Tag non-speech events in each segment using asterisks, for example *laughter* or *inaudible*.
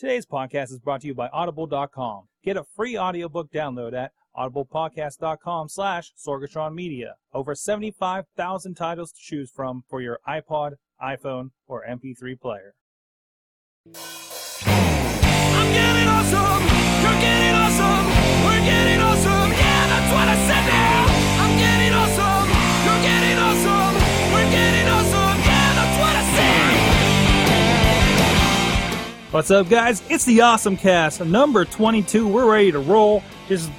Today's podcast is brought to you by Audible.com. Get a free audiobook download at audiblepodcast.com slash Media. Over 75,000 titles to choose from for your iPod, iPhone, or MP3 player. What's up, guys? It's the Awesome Cast, number 22. We're ready to roll. Just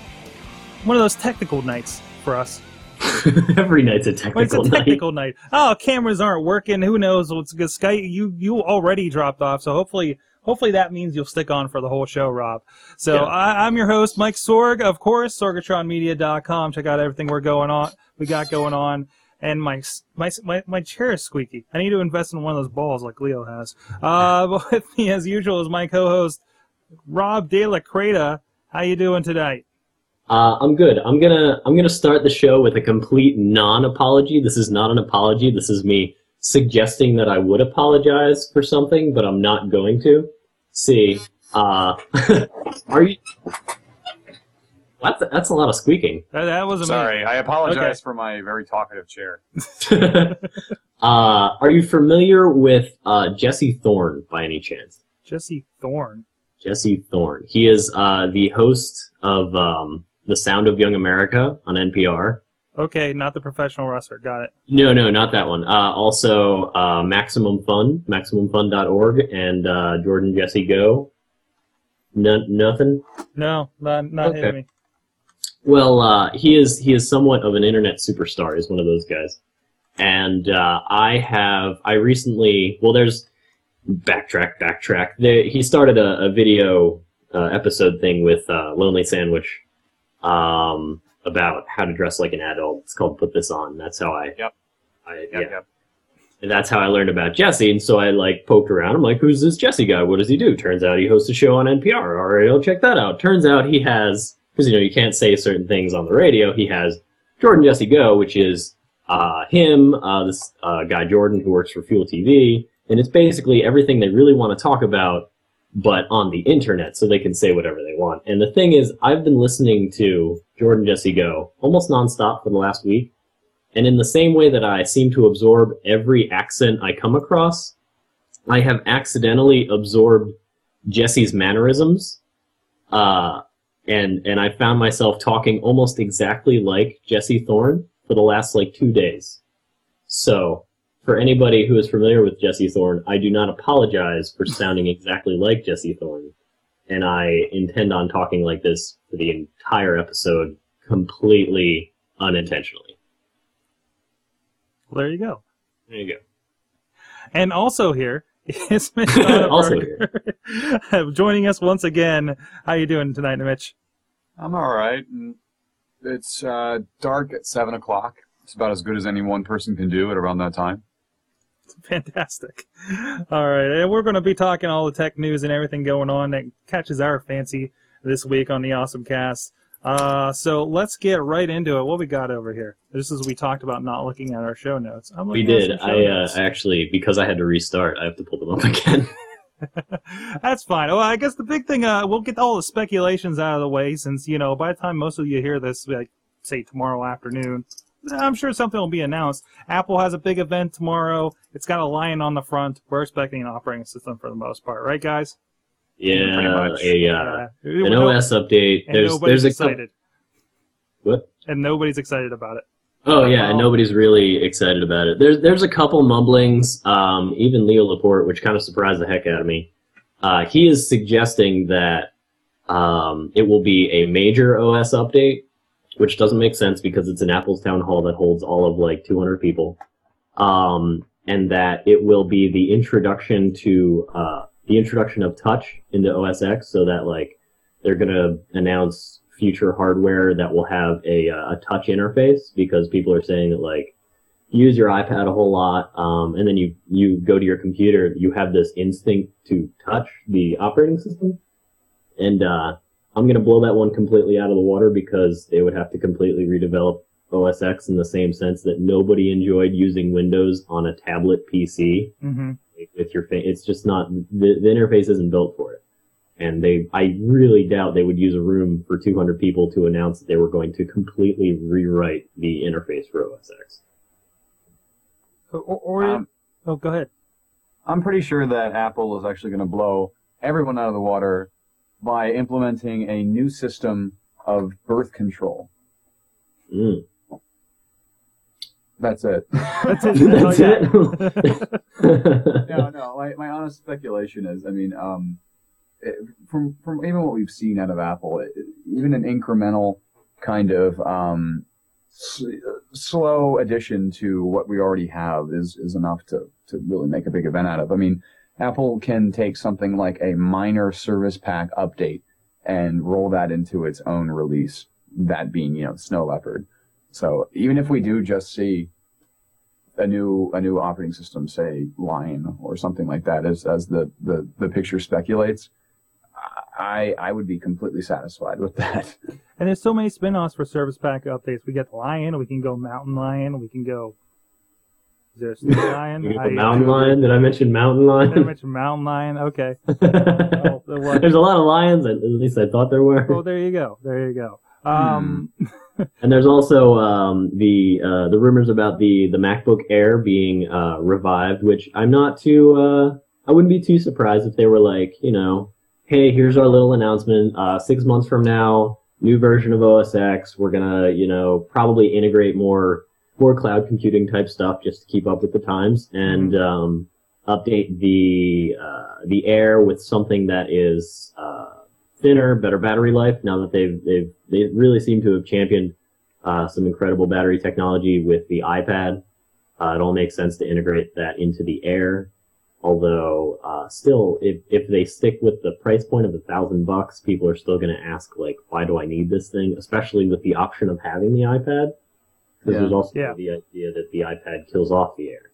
one of those technical nights for us. *laughs* Every night's a Well, it's technical a night. technical night. Oh, cameras aren't working. Who knows what's good? Skype, you you already dropped off, so hopefully hopefully that means you'll stick on for the whole show, Rob. So Yeah. I, I'm your host, Mike Sorg, of course, SorgatronMedia.com. Check out everything we're going on. We got going on. And my, my my my chair is squeaky. I need to invest in one of those balls like Leo has. Uh, *laughs* but with me as usual is my co-host Rob De La Creta. How you doing tonight? Uh, I'm good. I'm gonna I'm gonna start the show with a complete non-apology. This is not an apology. This is me suggesting that I would apologize for something, but I'm not going to. See, uh, *laughs* are you? What? the- That's a lot of squeaking. That, that was amazing. Sorry, I apologize Okay. for my very talkative chair. *laughs* uh, are you familiar with uh, Jesse Thorn by any chance? Jesse Thorn. Jesse Thorn. He is uh, the host of um, The Sound of Young America on NPR. Okay, not the professional wrestler. Got it. No, no, not that one. Uh, also, uh, Maximum Fun, MaximumFun.org, and uh, Jordan Jesse Go. No, nothing. No, not not Okay. hitting me. Well, uh, he is he is somewhat of an internet superstar. He's one of those guys, and uh, I have I recently well, there's backtrack, backtrack. There, he started a, a video uh, episode thing with uh, Lonely Sandwich um, about how to dress like an adult. It's called Put This On. That's how I. Yep. I, Yep, yeah. yep. And that's how I learned about Jesse. And so I like poked around. I'm like, who's this Jesse guy? What does he do? Turns out he hosts a show on NPR. All right, I'll check that out. Turns out he has, because you know you can't say certain things on the radio. He has Jordan Jesse Go, which is uh, him, uh, this uh, guy Jordan who works for Fuel TV, and it's basically everything they really want to talk about, but on the internet, so they can say whatever they want. And the thing is, I've been listening to Jordan Jesse Go almost nonstop for the last week. And in the same way that I seem to absorb every accent I come across, I have accidentally absorbed Jesse's mannerisms. Uh, and, and I found myself talking almost exactly like Jesse Thorn for the last like two days. So, for anybody who is familiar with Jesse Thorn, I do not apologize for sounding exactly like Jesse Thorn. And I intend on talking like this for the entire episode completely unintentionally. Well, there you go. There you go. And also here is Mitch Donovan, Also *laughs* joining us once again. How you doing tonight, Mitch? I'm all right. and It's uh, dark at seven o'clock. It's about as good as any one person can do at around that time. *laughs* Fantastic. All right, and we're going to be talking all the tech news and everything going on that catches our fancy this week on the Awesome Cast. Uh, so let's get right into it. What we got over here? This is we talked about not looking at our show notes. I'm We did. I uh, actually because I had to restart. I have to pull them up *laughs* again. *laughs* That's fine. Well, I guess the big thing, uh, we'll get all the speculations out of the way since, you know, by the time most of you hear this, like, say tomorrow afternoon, I'm sure something will be announced. Apple has a big event tomorrow. It's got a lion on the front. We're expecting an operating system for the most part, right, guys? Yeah, a uh, Uh, an OS update. and There's nobody's there's a couple- excited. what? And nobody's excited about it. Oh yeah, and nobody's really excited about it. There's there's a couple mumblings. Um, even Leo Laporte, which kind of surprised the heck out of me. Uh, he is suggesting that um, it will be a major OS update, which doesn't make sense because it's an Apple's town hall that holds all of like 200 people, um, and that it will be the introduction to uh, the introduction of touch into OS X, so that like they're gonna announce future hardware that will have a, uh, a touch interface because people are saying that like use your iPad a whole lot, um, and then you you go to your computer, you have this instinct to touch the operating system, and uh, I'm gonna blow that one completely out of the water because they would have to completely redevelop OS X in the same sense that nobody enjoyed using Windows on a tablet PC Mm-hmm. With your face. It's just not the, the interface isn't built for it. and they I really doubt they would use a room for 200 people to announce that they were going to completely rewrite the interface for OS X. Or, or Um, oh, go ahead. I'm pretty sure that Apple is actually going to blow everyone out of the water by implementing a new system of birth control. Mm. That's it. That's it. *laughs* That's it. *laughs* no, no. My, my honest speculation is, I mean, um, it, from from even what we've seen out of Apple, it, even an incremental kind of um, s- slow addition to what we already have is is enough to to really make a big event out of. I mean, Apple can take something like a minor service pack update and roll that into its own release. That being, you know, Snow Leopard. So even if we do just see a new a new operating system, say Lion or something like that, as as the the, the picture speculates, I I would be completely satisfied with that. *laughs* And there's so many spin-offs for Service Pack updates. We get the Lion, we can go Mountain Lion, we can go. Is there a Snow *laughs* Lion? You got I- the mountain lion? Did I mention mountain lion? Did I mention Mountain Lion? Okay. Oh, the one- There's a lot of lions, at least I thought there were. Oh, there you go. There you go. Um, *laughs* And there's also um, the uh, the rumors about the the MacBook Air being uh, revived, which I'm not too. Uh, I wouldn't be too surprised if they were like, you know, hey, here's our little announcement. Uh, six months from now, new version of OS X. We're gonna, you know, probably integrate more more cloud computing type stuff just to keep up with the times and um, update the uh, the Air with something that is. Thinner, better battery life. Now that they've they've they really seem to have championed uh, some incredible battery technology with the iPad. Uh, it all makes sense to integrate that into the Air. Although, uh, still, if if they stick with the price point of a thousand bucks, people are still going to ask like, why do I need this thing? Especially with the option of having the iPad, because Yeah. there's also Yeah. the idea that the iPad kills off the Air.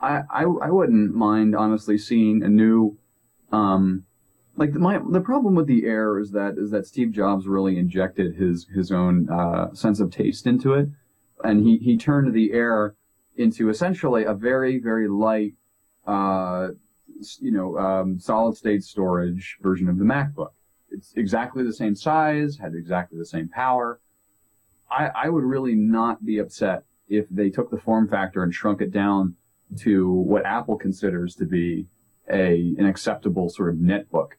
I, I I wouldn't mind honestly seeing a new, um, like my the problem with the Air is that is that Steve Jobs really injected his his own uh, sense of taste into it, and he he turned the Air into essentially a very very light, uh, you know, um, solid state storage version of the MacBook. It's exactly the same size, had exactly the same power. I I would really not be upset if they took the form factor and shrunk it down to what Apple considers to be a an acceptable sort of netbook.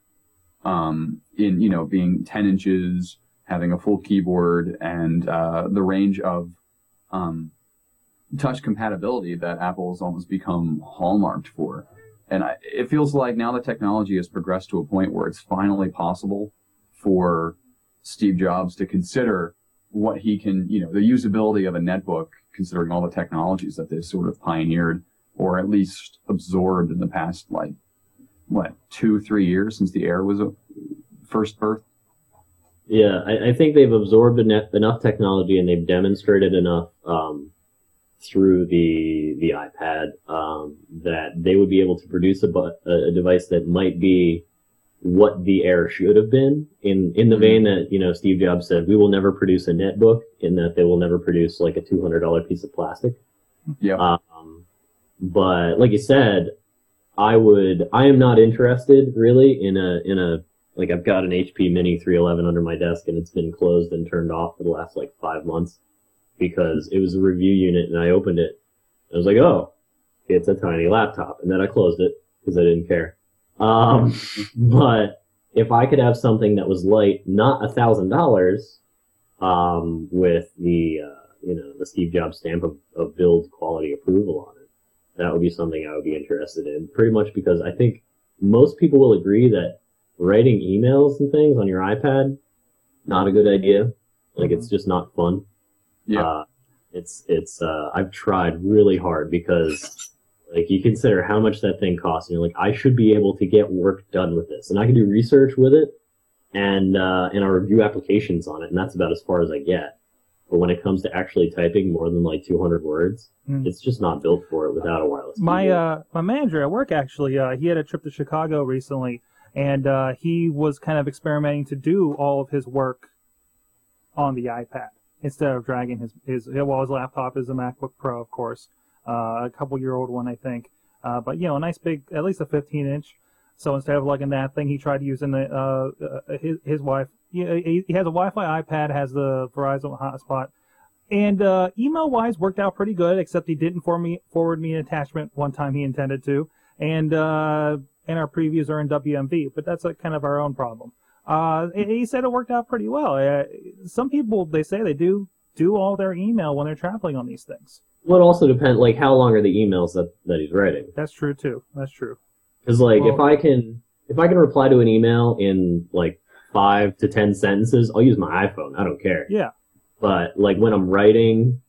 Um, in you know being 10 inches, having a full keyboard, and uh, the range of um, touch compatibility that Apple has almost become hallmarked for. And I, it feels like now the technology has progressed to a point where it's finally possible for Steve Jobs to consider what he can, you know, the usability of a netbook, considering all the technologies that they've sort of pioneered or at least absorbed in the past, like, what, two, three years since the Air was a first birth? Yeah, I, I think they've absorbed enough, enough technology and they've demonstrated enough um, through the the iPad um, that they would be able to produce a, a a device that might be what the Air should have been. In in the vein that you know Steve Jobs said, we will never produce a netbook. In that they will never produce like a two hundred dollar piece of plastic. Yeah. Um, but like you said, I would. I am not interested really in a in a like I've got an HP Mini 311 under my desk and it's been closed and turned off for the last like five months because it was a review unit and I opened it. I was like, oh, it's a tiny laptop, and then I closed it because I didn't care. Um, *laughs* but if I could have something that was light, not a thousand dollars, um, with the uh, you know the Steve Jobs stamp of, of build quality approval on it, that would be something I would be interested in. Pretty much because I think most people will agree that writing emails and things on your iPad not a good idea. Like it's just not fun. Yeah. Uh, it's it's uh, I've tried really hard because like you consider how much that thing costs, and you're like, I should be able to get work done with this, and I can do research with it, and uh, and I review applications on it, and that's about as far as I get. But when it comes to actually typing more than like 200 words, Hmm. it's just not built for it without a wireless. my uh my manager at work actually uh he had a trip to chicago recently and uh he was kind of experimenting to do all of his work on the ipad instead of dragging his his well his laptop is a macbook pro of course uh a couple year old one i think uh but you know a nice big at least a 15 inch So instead of lugging that thing, he tried using the uh, uh his his wife. Yeah, he, he has a Wi-Fi iPad, has the Verizon hotspot, and uh, email wise worked out pretty good. Except he didn't forward me forward me an attachment one time he intended to, and uh, and our previews are in WMV. But that's like kind of our own problem. Uh, he said it worked out pretty well. Uh, some people they say they do do all their email when they're traveling on these things. Well, it also depends, like, how long are the emails that, that he's writing? That's true too. That's true. Because, like, if I can, if I can reply to an email in, like, five to ten sentences, I'll use my iPhone. I don't care. Yeah. But, like, when I'm writing,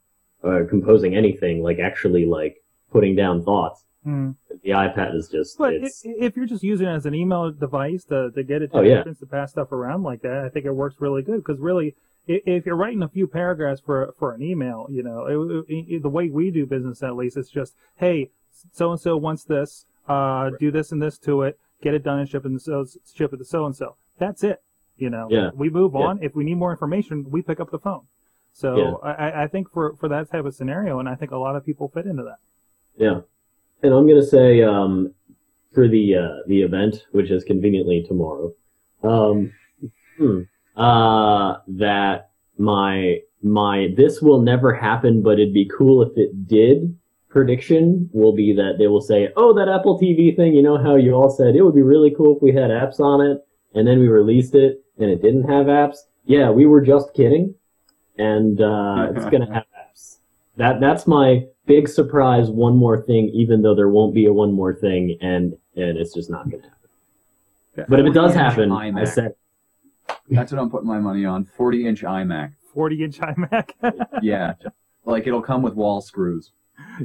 or composing anything, like, actually, like, putting down thoughts, Hmm. the iPad is just, But if you're just using it as an email device to, to get Oh, yeah. to pass stuff around like that, I think it works really good. Because really, if you're writing a few paragraphs for for an email, you know, it, it, it- the way we do business at least, it's just, hey, so and so wants this, uh, do this and this to it, get it done and ship it, and so ship it to so and so. That's it. You know, Yeah. we move Yeah. on. If we need more information, we pick up the phone. So Yeah. I, I- think for for that type of scenario, and I think a lot of people fit into that. yeah. And I'm gonna say, um, for the, uh, the event, which is conveniently tomorrow, um, hmm, uh, that my my this will never happen, but it'd be cool if it did. Prediction will be that they will say, "Oh, that Apple TV thing. You know how you all said it would be really cool if we had apps on it, and then we released it and it didn't have apps. Yeah, we were just kidding, and uh, it's gonna *laughs* have apps. That that's my big surprise. One more thing, even though there won't be a one more thing, and and it's just not gonna happen. But if it does 40-inch happen, I said That's what I'm putting my money on. 40 inch iMac. 40 inch iMac. *laughs* Yeah. like it'll come with wall screws.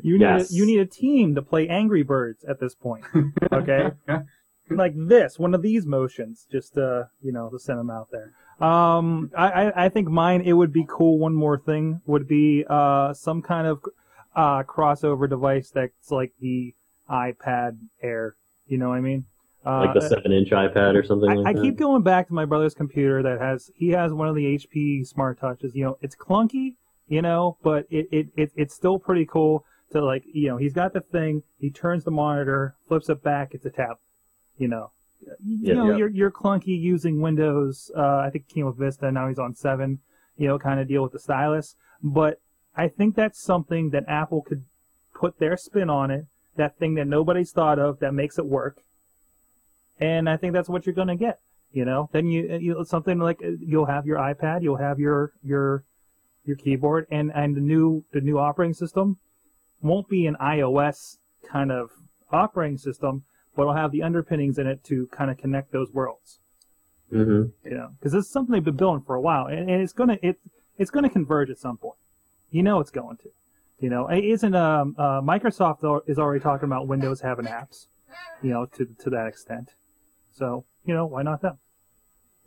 You need Yes. a, you need a team to play Angry Birds at this point. Okay, *laughs* like this, one of these motions, just uh, you know, to send them out there. Um, I, I I think mine it would be cool. One more thing would be uh some kind of uh crossover device that's like the iPad Air. You know what I mean? Uh, like the seven inch iPad or something I, like I keep going back to my brother's computer that has he has one of the HP Smart Touches. You know, it's clunky, you know, but it, it, it it's still pretty cool to like you know he's got the thing. He turns the monitor, flips it back. It's a tablet. You know, you Yeah. know Yeah. you're you're clunky using Windows. Uh, I think it came with Vista. Now he's on seven. You know, kind of deal with the stylus. But I think that's something that Apple could put their spin on it. That thing that nobody's thought of that makes it work and I think that's what you're going to get. You know, then you, you something like uh, you'll have your iPad, you'll have your your your keyboard, and and the new the new operating system won't be an iOS kind of operating system, but it'll have the underpinnings in it to kind of connect those worlds. hmm You know, because this is something they've been building for a while, and, and it's gonna it it's gonna converge at some point. You know, it's going to. You know, it isn't um uh, Microsoft though is already talking about Windows having apps. You know, to to that extent. So you know, why not them?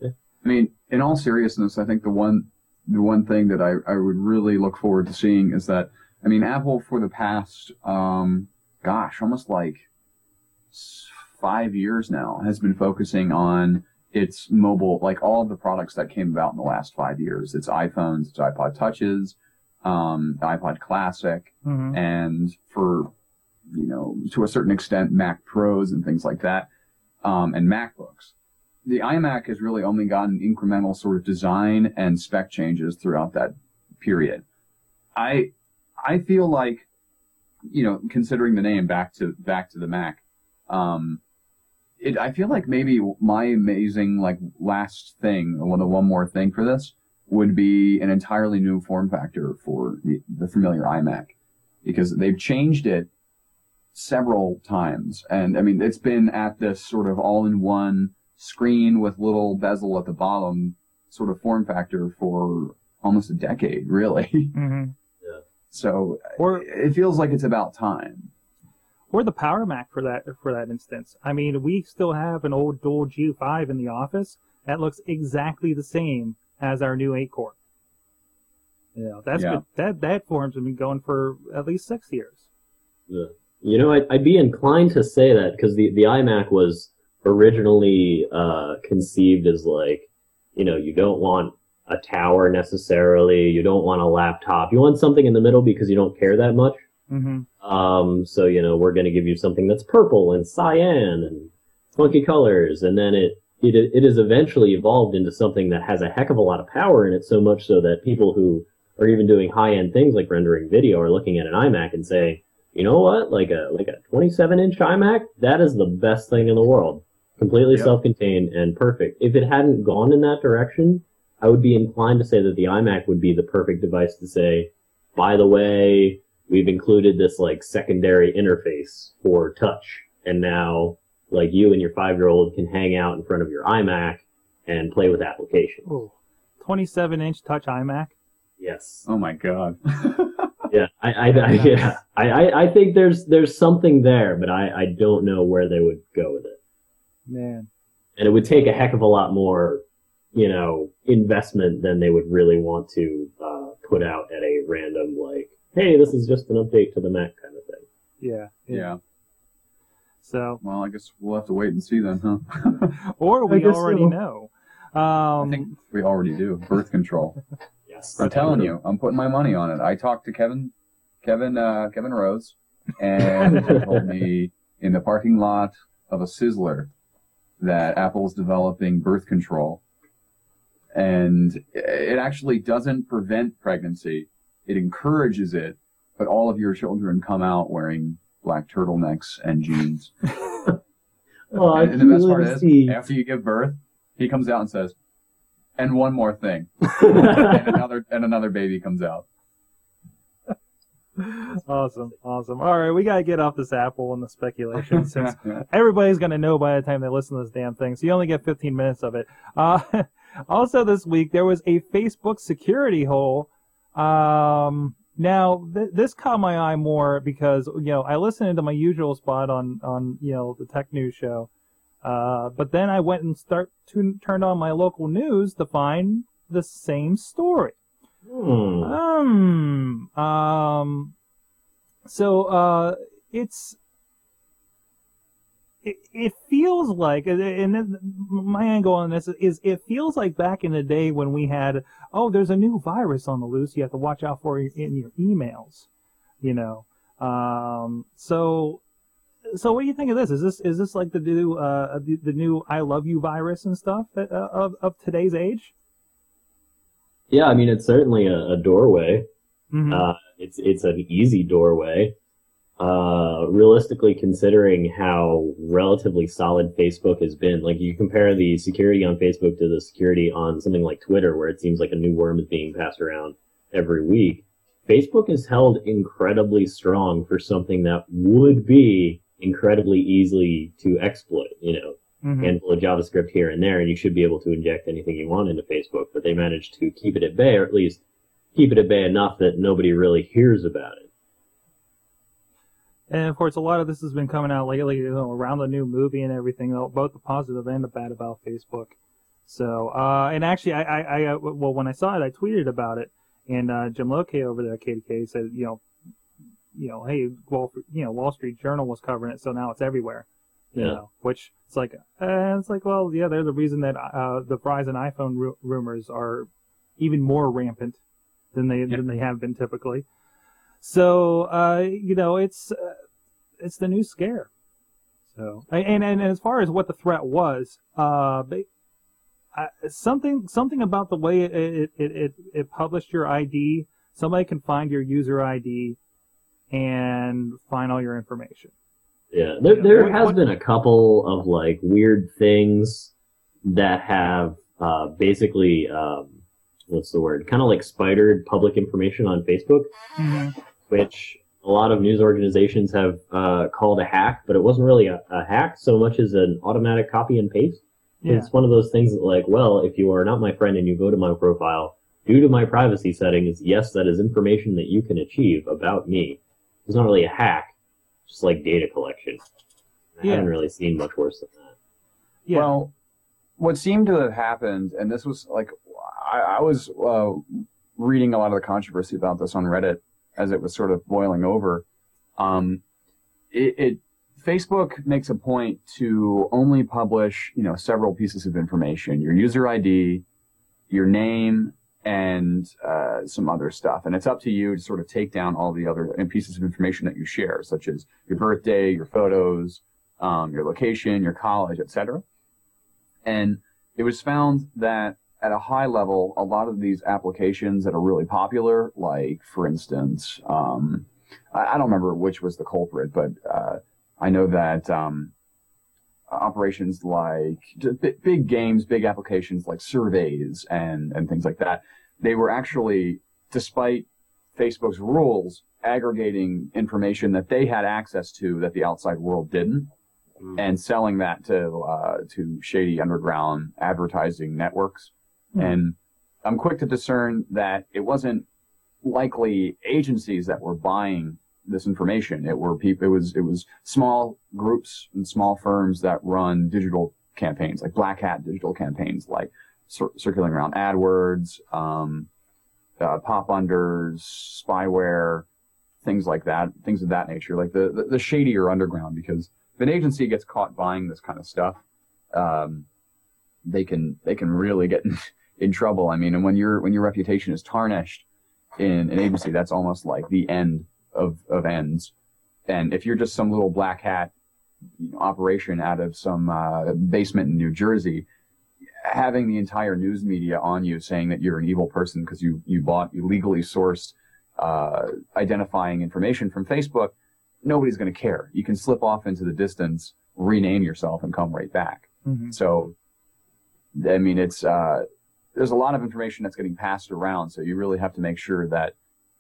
Yeah. I mean, in all seriousness, I think the one the one thing that I, I would really look forward to seeing is that I mean, Apple for the past um, gosh, almost like s- five years now has been focusing on its mobile, like all of the products that came about in the last five years. Its iPhones, its iPod Touches, um, the iPod Classic, hmm and for you know to a certain extent Mac Pros and things like that, um, and MacBooks. The iMac has really only gotten incremental sort of design and spec changes throughout that period. I I feel like you know considering the name back to back to the Mac, um, it I feel like maybe my amazing like last thing, one the one more thing for this would be an entirely new form factor for the, the familiar iMac because they've changed it several times. And I mean, it's been at this sort of all in one screen with little bezel at the bottom sort of form factor for almost a decade, really. *laughs* hmm So Or it feels like it's about time. Or the Power Mac for that for that instance. I mean, we still have an old dual G5 in the office that looks exactly the same as our new 8 core. You know, that's Yeah. been, that that form's been going for at least six years. Yeah. You know, I'd, I'd be inclined to say that because the, the iMac was originally uh, conceived as like, you know, you don't want a tower necessarily, you don't want a laptop, you want something in the middle because you don't care that much. Hmm Um, so you know, we're going to give you something that's purple and cyan and funky colors, and then it it it has eventually evolved into something that has a heck of a lot of power in it. So much so that people who are even doing high end things like rendering video are looking at an iMac and saying, you know what, like a like a 27 inch iMac, that is the best thing in the world. Completely Yep. self-contained and perfect. If it hadn't gone in that direction, I would be inclined to say that the iMac would be the perfect device to say, by the way, we've included this like secondary interface for touch, and now like you and your five year old can hang out in front of your iMac and play with applications. Ooh. 27 inch touch iMac. Yes. Oh my god. *laughs* Yeah, I, I, I yeah, I, I, I think there's there's something there, but I, I don't know where they would go with it. Man. And it would take a heck of a lot more, you know, investment than they would really want to uh, put out at a random like, hey, this is just an update to the Mac kind of thing. Yeah. yeah. So, Well, I guess we'll have to wait and see then, huh? *laughs* or we already so. know. Um, I think we already do. Birth control. *laughs* Yes, I'm telling you, I'm putting my money on it. I talked to Kevin, Kevin, uh, Kevin Rose, and he *laughs* told me in the parking lot of a Sizzler that Apple's developing birth control, and it actually doesn't prevent pregnancy; it encourages it. But all of your children come out wearing black turtlenecks and jeans. *laughs* Oh, I and, and the best part to is, see. after you give birth, he comes out and says, "And one more thing." *laughs* and another and another baby comes out. awesome. Awesome. All right. We got to get off this Apple and the speculation *laughs* since everybody's going to know by the time they listen to this damn thing. So you only get 15 minutes of it. Uh, also this week, there was a Facebook security hole. Um, now th- this caught my eye more because, you know, I listened to my usual spot on, on, you know, the tech news show. Uh, but then I went and start to, turned on my local news to find the same story. Hmm. Um, um, so, uh, it's, it, it feels like, and my angle on this is it feels like back in the day when we had, oh, there's a new virus on the loose you have to watch out for in your emails, you know. Um, so, so what do you think of this? Is this, is this like the new, uh, the, the new I love you virus and stuff uh, of, of today's age? Yeah, I mean it's certainly a, a doorway. Mhm. Uh, it's it's an easy doorway. Uh, realistically, considering how relatively solid Facebook has been, like you compare the security on Facebook to the security on something like Twitter, where it seems like a new worm is being passed around every week. Facebook is held incredibly strong for something that would be incredibly easily to exploit. You know, Mhm. handful of JavaScript here and there, and you should be able to inject anything you want into Facebook. But they managed to keep it at bay, or at least keep it at bay enough that nobody really hears about it. And of course, a lot of this has been coming out lately, you know, around the new movie and everything, both the positive and the bad about Facebook. So, uh, and actually, I, I, I, uh, well, when I saw it, I tweeted about it, and uh, Jim Loke over there at KDK said, you know, you know, hey, Wall, you know, Wall Street Journal was covering it, so now it's everywhere. You Yeah. know, which it's like, uh, it's like, well, yeah, they're the reason that uh, the Verizon iPhone ru- rumors are even more rampant than they than they have been typically. So, uh, you know, it's uh, it's the new scare. So, and, and as far as what the threat was, uh, something something about the way it it, it it it published your ID. Somebody can find your user ID and find all your information. Yeah, there there What- has what- been a couple of like weird things that have uh, basically um, what's the word? Kind of like spidered public information on Facebook, which a lot of news organizations have uh, called a hack, but it wasn't really a, a hack so much as an automatic copy and paste. Yeah. It's one of those things that, like, well, if you are not my friend and you go to my profile, due to my privacy settings, yes, that is information that you can achieve about me. It's not really a hack, just like data collection. I Yeah. haven't really seen much worse than that. Yeah. Well, what seemed to have happened, and this was like, I, I was uh, reading a lot of the controversy about this on Reddit as it was sort of boiling over. Um, it, it Facebook makes a point to only publish, you know, several pieces of information: your user ID, your name, and uh, some other stuff. And it's up to you to sort of take down all the other pieces of information that you share, such as your birthday, your photos, um, your location, your college, etc. And it was found that at a high level, a lot of these applications that are really popular, like for instance, um, I, I don't remember which was the culprit, but uh, I know that um, operations like bi- big games, big applications like surveys and and things like that, they were actually, despite Facebook's rules, aggregating information that they had access to that the outside world didn't and selling that to uh, to shady underground advertising networks. Hmm. And I'm quick to discern that it wasn't likely agencies that were buying this information. It were people. It was it was small groups and small firms that run digital campaigns, like black hat digital campaigns, like cir- circulating around AdWords, um, uh, pop unders, spyware, things like that, things of that nature, like the, the, the shadier underground. Because if an agency gets caught buying this kind of stuff, um, they can they can really get in, trouble. I mean, and when your when your reputation is tarnished in an agency, that's almost like the end of of ends. And if you're just some little black hat you know, operation out of some uh, basement in New Jersey, having the entire news media on you saying that you're an evil person because you you bought illegally sourced uh, identifying information from Facebook, nobody's going to care. You can slip off into the distance, rename yourself, and come right back. Mhm. So, I mean, it's uh, there's a lot of information that's getting passed around. So you really have to make sure that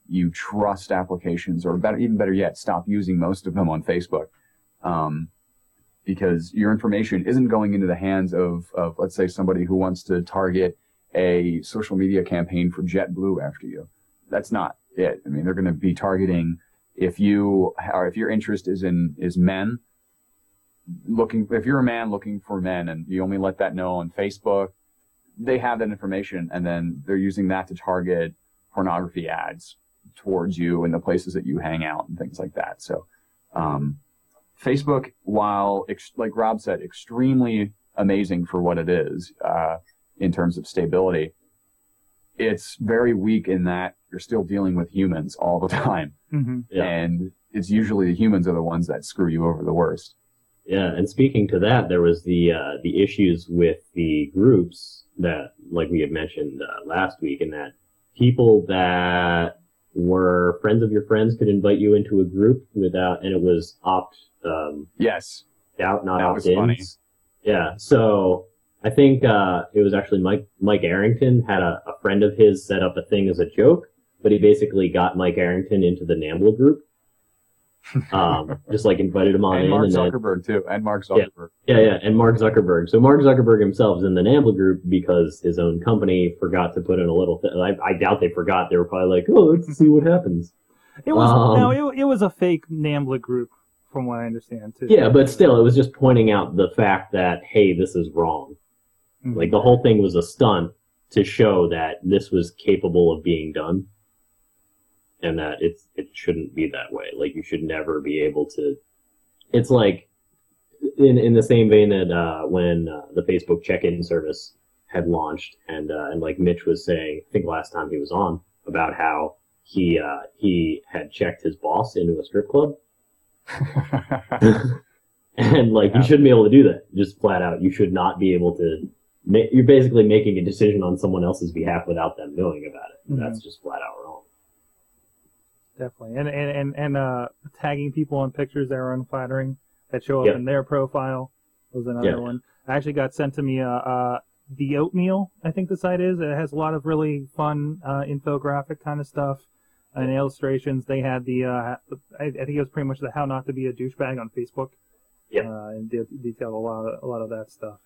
you trust applications, or better, even better yet, stop using most of them on Facebook, um, because your information isn't going into the hands of, of, let's say, somebody who wants to target a social media campaign for JetBlue after you. That's not it. I mean, they're going to be targeting if you or if your interest is in is men looking if you're a man looking for men and you only let that know on Facebook, they have that information and then they're using that to target pornography ads towards you and the places that you hang out and things like that. So, um, Facebook, while ex- like Rob said, extremely amazing for what it is uh, in terms of stability, it's very weak in that you're still dealing with humans all the *laughs* time, Mhm. Yeah. and it's usually the humans are the ones that screw you over the worst. Yeah, and speaking to that, there was the uh, the issues with the groups that, like we had mentioned uh, last week, and that people that were friends of your friends could invite you into a group without, and it was opt um, Yes. out, not opt in. Yeah, so I think uh, it was actually Mike Mike Arrington had a, a friend of his set up a thing as a joke, but he basically got Mike Arrington into the Nambla group. Um, just like invited him on and in, Mark and then Zuckerberg too, and Mark Zuckerberg. yeah, yeah, and Mark Zuckerberg. So Mark Zuckerberg himself is in the Nambla group because his own company forgot to put in a little. Th- I, I doubt they forgot. They were probably like, "Oh, let's see what happens." It was Um, no, it, it was a fake Nambla group, from what I understand too. Yeah, but still, it was just pointing out the fact that hey, this is wrong. Mhm. Like the whole thing was a stunt to show that this was capable of being done, and that it's it shouldn't be that way. Like you should never be able to. It's like in in the same vein that uh, when uh, the Facebook check-in service had launched, and uh, and like Mitch was saying, I think last time he was on about how he uh, he had checked his boss into a strip club. *laughs* and like you shouldn't be able to do that. Just flat out, you should not be able to. Ma- you're basically making a decision on someone else's behalf without them knowing about it. Mhm. That's just flat out wrong. Definitely, and and and, and uh, tagging people on pictures that are unflattering that show up Yeah. in their profile was another Yeah. one. I actually got sent to me uh, uh, the oatmeal. I think the site is. It has a lot of really fun uh, infographic kind of stuff and illustrations. They had the uh, I, I think it was pretty much the how not to be a douchebag on Facebook. Yeah. uh, and de- detailed a lot of a lot of that stuff.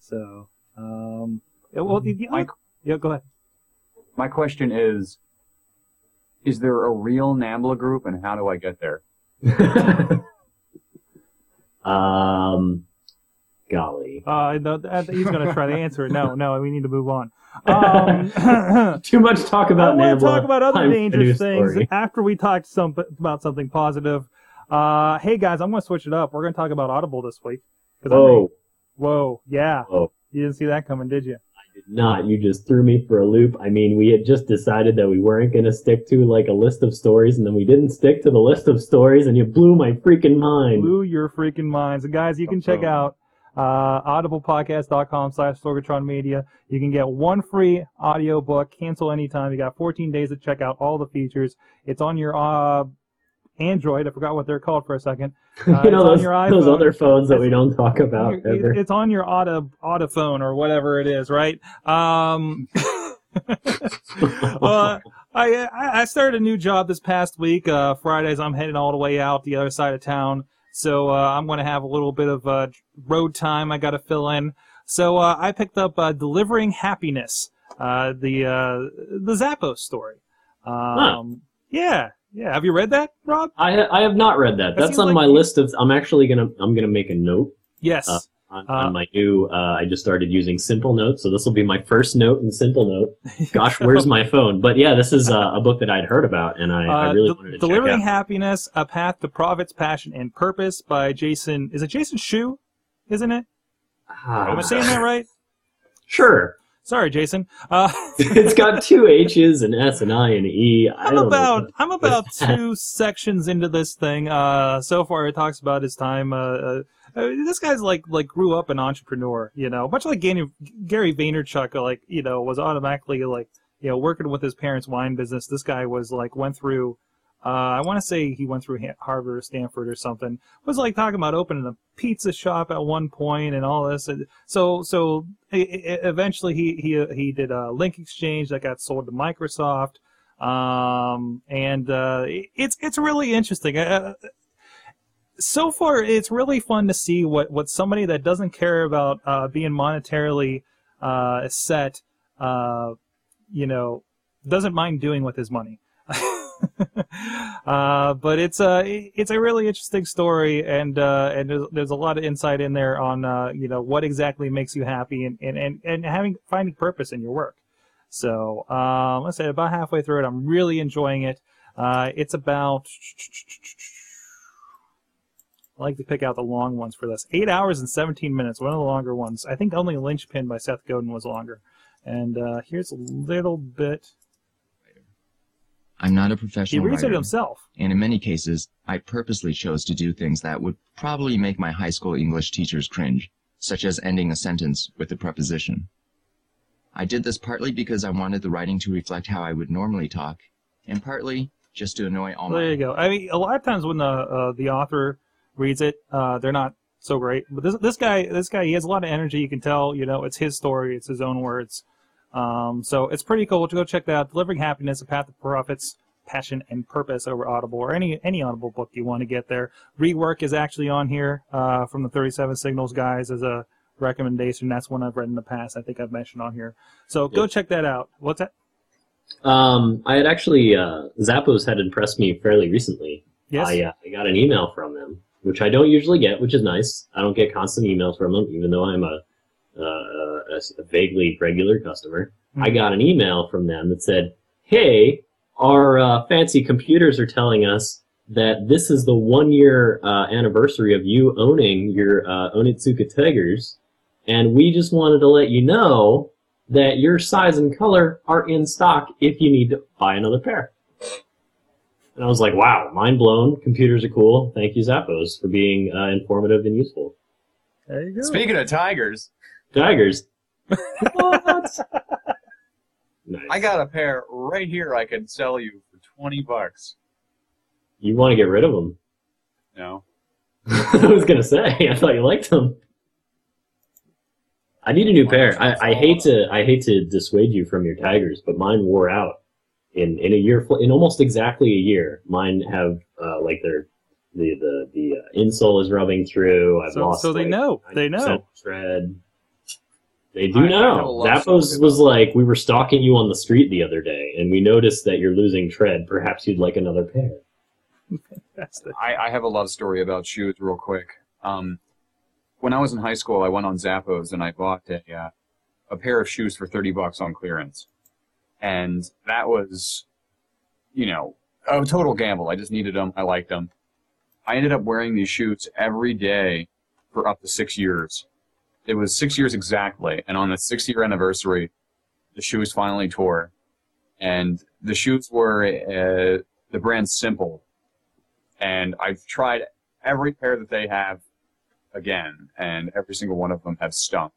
So, um, yeah, well, the, the My- yeah, go ahead. My question is: Is there a real Nambla group, and how do I get there? *laughs* um, golly, Uh, no, he's going to try to answer it. No, no, we need to move on. *laughs* Um, too much talk I about want Nambla. to talk about other Time for a dangerous things story. after we talked some about something positive. Uh, hey guys, I'm going to switch it up. We're going to talk about Audible this week. I Whoa, whoa, yeah. whoa! You didn't see that coming, did you? Did not. You just threw me for a loop. I mean, we had just decided that we weren't going to stick to like a list of stories, and then we didn't stick to the list of stories, and you blew my freaking mind. blew your freaking minds. And guys, you can check out uh, audiblepodcast.com slash Sorgatron Media. You can get one free audio book, cancel anytime. You got 14 days to check out all the features. It's on your uh, Android. I forgot what they're called for a second. *laughs* Uh, you know those, your those other phones that we don't talk about It- ever. It's on your auto autophone or whatever it is, right? Um, well, *laughs* I I I started a new job this past week. Uh, Fridays, I'm heading all the way out the other side of town, so uh, I'm going to have a little bit of uh, road time I got to fill in. So uh, I picked up uh, "Delivering Happiness," uh, the uh, the Zappos story. Um, Yeah, yeah. Have you read that, Rob? I I have not read that. That That's on like my you- list of. I'm actually gonna I'm gonna make a note Yes. Uh, on, Uh, on my new. Uh, I just started using Simple Note, so this will be my first note in Simple Note. *laughs* Gosh, where's my phone? But yeah, this is uh, a book that I'd heard about, and I, I Uh, really wanted to Delivering check out. Happiness: A Path to Profits, Passion, and Purpose by Jason. Is it Jason Shu? Isn't it? Ah, Am I saying that right? Sure. Sorry, Jason. Uh, *laughs* it's got two H's, and S, and I, and an E. I I'm about know. I'm about *laughs* two sections into this thing. Uh, so far, it talks about his time. Uh, uh, uh, this guy's like like grew up an entrepreneur, you know, much like Gary, Gary Vaynerchuk. Like you know, was automatically like you know working with his parents' wine business. This guy was like went through. Uh, I want to say he went through Harvard or Stanford or something. Was like talking about opening a pizza shop at one point and all this. So so eventually he he he did a link exchange that got sold to Microsoft um, and uh, it's it's really interesting. Uh, so far, it's really fun to see what, what somebody that doesn't care about uh, being monetarily uh, set, uh, you know, doesn't mind doing with his money. *laughs* *laughs* uh, but it's a it's a really interesting story, and uh, and there's, there's a lot of insight in there on uh, you know what exactly makes you happy and, and, and, and having finding purpose in your work. So um, let's say about halfway through it, I'm really enjoying it. Uh, it's about I like to pick out the long ones for this. Eight hours and 17 minutes, one of the longer ones. I think only Linchpin by Seth Godin was longer. And uh, here's a little bit. I'm not a professional. He reads it himself. and in many cases, I purposely chose to do things that would probably make my high school English teachers cringe, such as ending a sentence with a preposition. I did this partly because I wanted the writing to reflect how I would normally talk, and partly just to annoy all There my you go. I mean, a lot of times when the uh, the author reads it, uh, they're not so great. But this this guy, this guy, he has a lot of energy. You can tell. You know, it's his story. It's his own words. Um, so it's pretty cool to go check that out. Delivering Happiness: A Path to Profits, Passion, and Purpose over Audible or any any Audible book you want to get there. Rework is actually on here uh, from the 37 Signals guys as a recommendation. That's one I've read in the past. I think I've mentioned on here. So go Yeah. check that out. What's that? Um, I had actually uh, Zappos had impressed me fairly recently. Yes. I, uh, I got an email from them, which I don't usually get, which is nice. I don't get constant emails from them, even though I'm a, uh, a, a vaguely regular customer. I Mhm. got an email from them that said, "Hey, our uh, fancy computers are telling us that this is the one year uh, anniversary of you owning your uh, Onitsuka Tigers, and we just wanted to let you know that your size and color are in stock if you need to buy another pair." And I was like, "Wow, mind blown! Computers are cool. Thank you, Zappos, for being uh, informative and useful." There you go. Speaking of tigers, Tigers. *laughs* Nice. I got a pair right here I can sell you for 20 bucks. You want to get rid of them? No. *laughs* I was gonna say. *laughs* I thought you liked them. I need a new pair. I, I hate to I hate to dissuade you from your tigers, but mine wore out in in a year in almost exactly a year. Mine have uh, like their the the the uh, insole is rubbing through. I've So, lost. so they like, know. They know. Tread. They do I- I know. love Zappos was like, we were stalking you on the street the other day, and we noticed that you're losing tread. Perhaps you'd like another pair. That's the, I, I have a love story about shoes real quick. Um, when I was in high school, I went on Zappos and I bought a, uh, a pair of shoes for 30 bucks on clearance. And that was, you know, a total gamble. I just needed them. I liked them. I ended up wearing these shoes every day for up to six years. It was six years exactly, and on the six year anniversary, the shoes finally tore, and the shoes were uh, the brand Simple, and I've tried every pair that they have again, and every single one of them have stunk.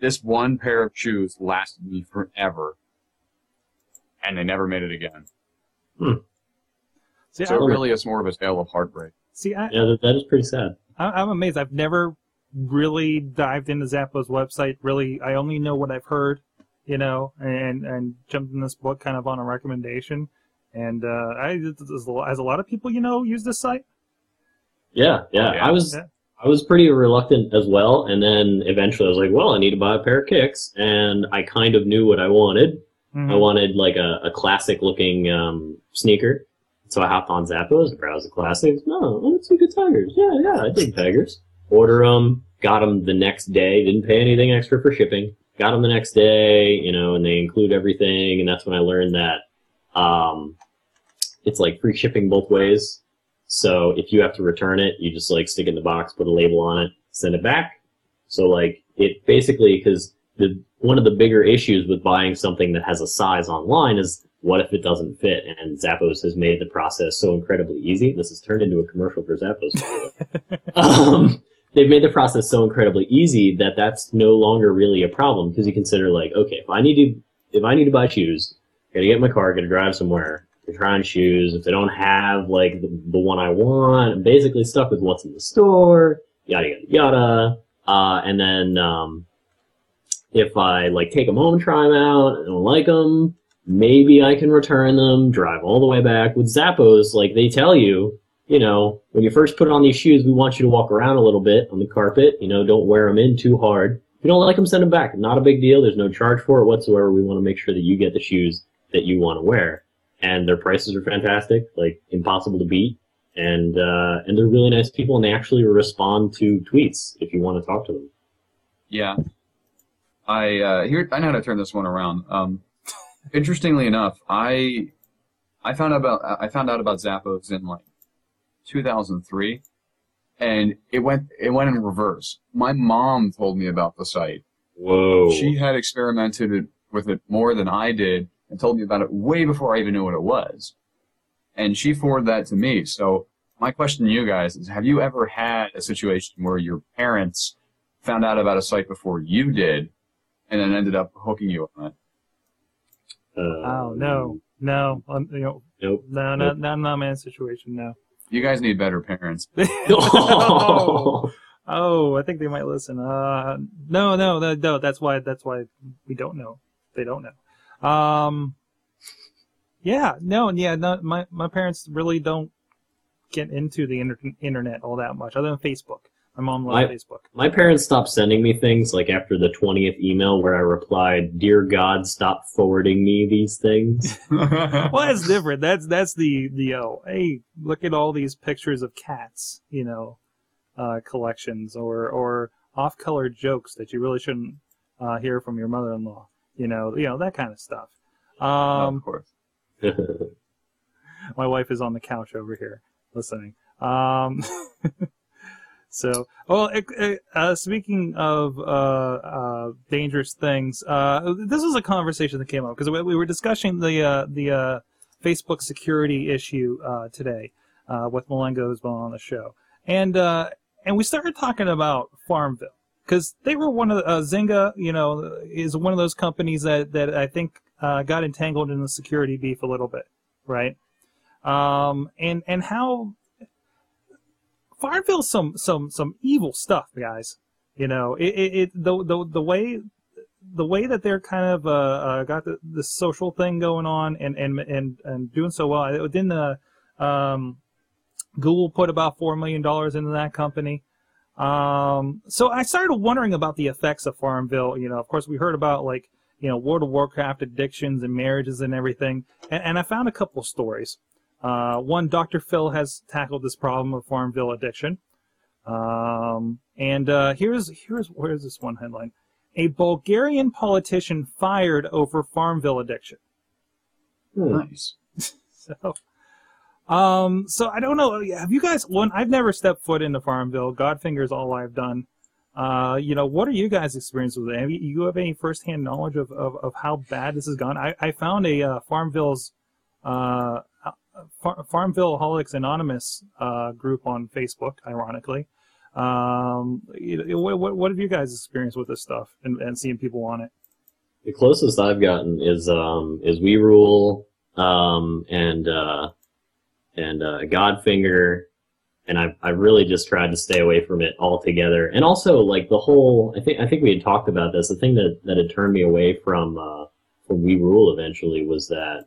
This one pair of shoes lasted me forever, and they never made it again. See, So I, it really is more of a tale of heartbreak. see, I, Yeah, that, that is pretty sad. I, I'm amazed. I've never really dived into Zappos website. Really, I only know what I've heard, you know, and and jumped in this book kind of on a recommendation. And uh, I, as a lot of people, you know, use this site. Yeah, yeah. Yeah. I was Yeah. I was pretty reluctant as well, and then eventually I was like, well, I need to buy a pair of kicks, and I kind of knew what I wanted. Mhm. I wanted like a, a classic looking um, sneaker. So I hopped on Zappos and browsed the classics. No, oh, let's look at Tigers. Yeah, yeah, I dig Tigers. Order them, got them the next day. Didn't pay anything extra for shipping. Got them the next day, you know, and they include everything. And that's when I learned that um, it's like free shipping both ways. So if you have to return it, you just like stick it in the box, put a label on it, send it back. So like it basically because the one of the bigger issues with buying something that has a size online is what if it doesn't fit? And Zappos has made the process so incredibly easy. This has turned into a commercial for Zappos. *laughs* um, they've made the process so incredibly easy that that's no longer really a problem because you consider like, okay, if I need to, if I need to buy shoes, I gotta get my car, gotta drive somewhere, to try on shoes. If they don't have like the, the one I want, I'm basically stuck with what's in the store, yada yada yada. Uh, and then um, if I like take them home, try them out, and don't like them, maybe I can return them, drive all the way back. With Zappos, like they tell you, you know, when you first put on these shoes, we want you to walk around a little bit on the carpet. You know, don't wear them in too hard. If you don't like them, send them back. Not a big deal. There's no charge for it whatsoever. We want to make sure that you get the shoes that you want to wear. And their prices are fantastic, like impossible to beat. And, uh, and they're really nice people and they actually respond to tweets if you want to talk to them. Yeah. I uh, here I know how to turn this one around. Um, interestingly enough, I I found out about I found out about Zappos in like 2003, and it went it went in reverse. My mom told me about the site. Whoa. She had experimented with it more than I did and told me about it way before I even knew what it was. And she forwarded that to me. So my question to you guys is have you ever had a situation where your parents found out about a site before you did and then ended up hooking you on it? Uh, Oh no, no, um, you know, Nope. no, no, not not my situation. No. You guys need better parents. *laughs* oh, oh, I think they might listen. Uh, no, no, no, no. That's why. That's why we don't know. They don't know. Um, yeah, no, yeah, no. My my parents really don't get into the inter- internet all that much, other than Facebook. My mom loves I- Facebook. My parents stopped sending me things like after the 20th email where I replied, Dear God, stop forwarding me these things. *laughs* Well, that's different. That's that's the the oh, hey, look at all these pictures of cats, you know, uh, collections or or off-color jokes that you really shouldn't uh, hear from your mother-in-law. You know, you know that kind of stuff. Um, of course. *laughs* my wife is on the couch over here listening. Um, *laughs* so, well, uh, speaking of uh, uh, dangerous things, uh, this was a conversation that came up because we, we were discussing the uh, the uh, Facebook security issue today with Malengo, who's been on the show, and and we started talking about Farmville because they were one of the, Zynga, you know, is one of those companies that that I think got entangled in the security beef a little bit, right? Um, and and how Farmville's some some some evil stuff, guys. You know, it it, it the, the the way the way that they're kind of uh, uh got the, the social thing going on and and and and doing so well. Didn't the um Google put about four million dollars into that company? Um, so I started wondering about the effects of Farmville. You know, of course, we heard about like you know World of Warcraft addictions and marriages and everything, and, and I found a couple stories. Uh, one, Dr. Phil has tackled this problem of Farmville addiction. Um, and uh, here's here's where's this one headline: A Bulgarian politician fired over Farmville addiction. Hmm. Nice. *laughs* So, um, so I don't know. Have you guys? One, I've never stepped foot into Farmville. Godfinger's all I've done. Uh, you know, what are you guys' experience with it? Have you, you have any firsthand knowledge of, of, of how bad this has gone? I, I found a uh, Farmville's uh, Far- Farmville Holics Anonymous uh, group on Facebook, ironically. Um, what, what, what have you guys experienced with this stuff and, and seeing people on it? The closest I've gotten is um is We Rule um and uh and uh Godfinger and I've I've really just tried to stay away from it altogether. And also like the whole I think I think we had talked about this. The thing that, that had turned me away from uh from We Rule eventually was that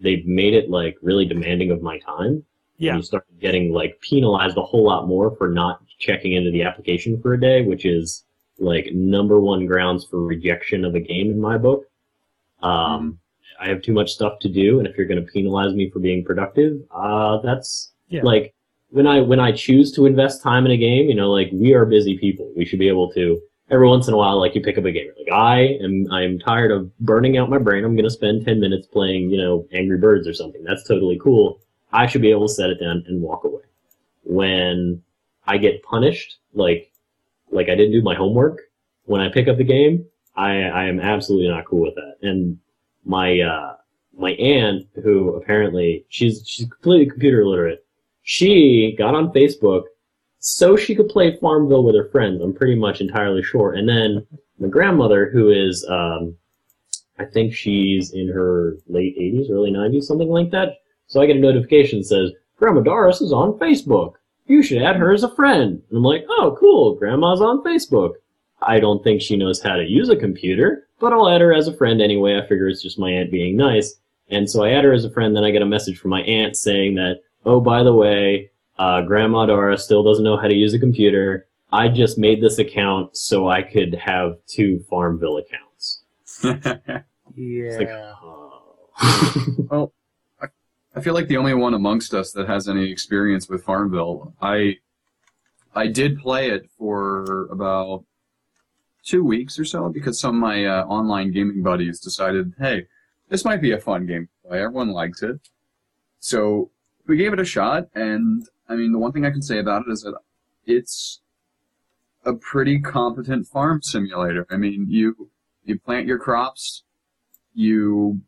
they've made it like really demanding of my time. Yeah. And you start getting like penalized a whole lot more for not checking into the application for a day, which is like number one grounds for rejection of a game in my book. Um, I have too much stuff to do, and if you're going to penalize me for being productive, uh, that's Yeah. like when I when I choose to invest time in a game. You know, like we are busy people. We should be able to every once in a while, like you pick up a game. Like I am, I am tired of burning out my brain. I'm going to spend ten minutes playing, you know, Angry Birds or something. That's totally cool. I should be able to set it down and walk away. When I get punished, like like I didn't do my homework when I pick up the game, I I am absolutely not cool with that. And my uh my aunt, who apparently she's she's completely computer illiterate, she got on Facebook so she could play Farmville with her friends. I'm pretty much entirely sure. And then my grandmother, who is um I think she's in her late 80s, early 90s, something like that. So I get a notification that says, Grandma Doris is on Facebook. You should add her as a friend. And I'm like, oh, cool. Grandma's on Facebook. I don't think she knows how to use a computer, but I'll add her as a friend anyway. I figure it's just my aunt being nice. And so I add her as a friend. Then I get a message from my aunt saying that, oh, by the way, uh, Grandma Dora still doesn't know how to use a computer. I just made this account so I could have two Farmville accounts. It's like, Yeah. oh. *laughs* I feel like the only one amongst us that has any experience with Farmville. I I did play it for about two weeks or so because some of my uh, online gaming buddies decided, hey, this might be a fun game to play. Everyone likes it, so we gave it a shot. And I mean, the one thing I can say about it is that it's a pretty competent farm simulator. I mean, you you plant your crops, you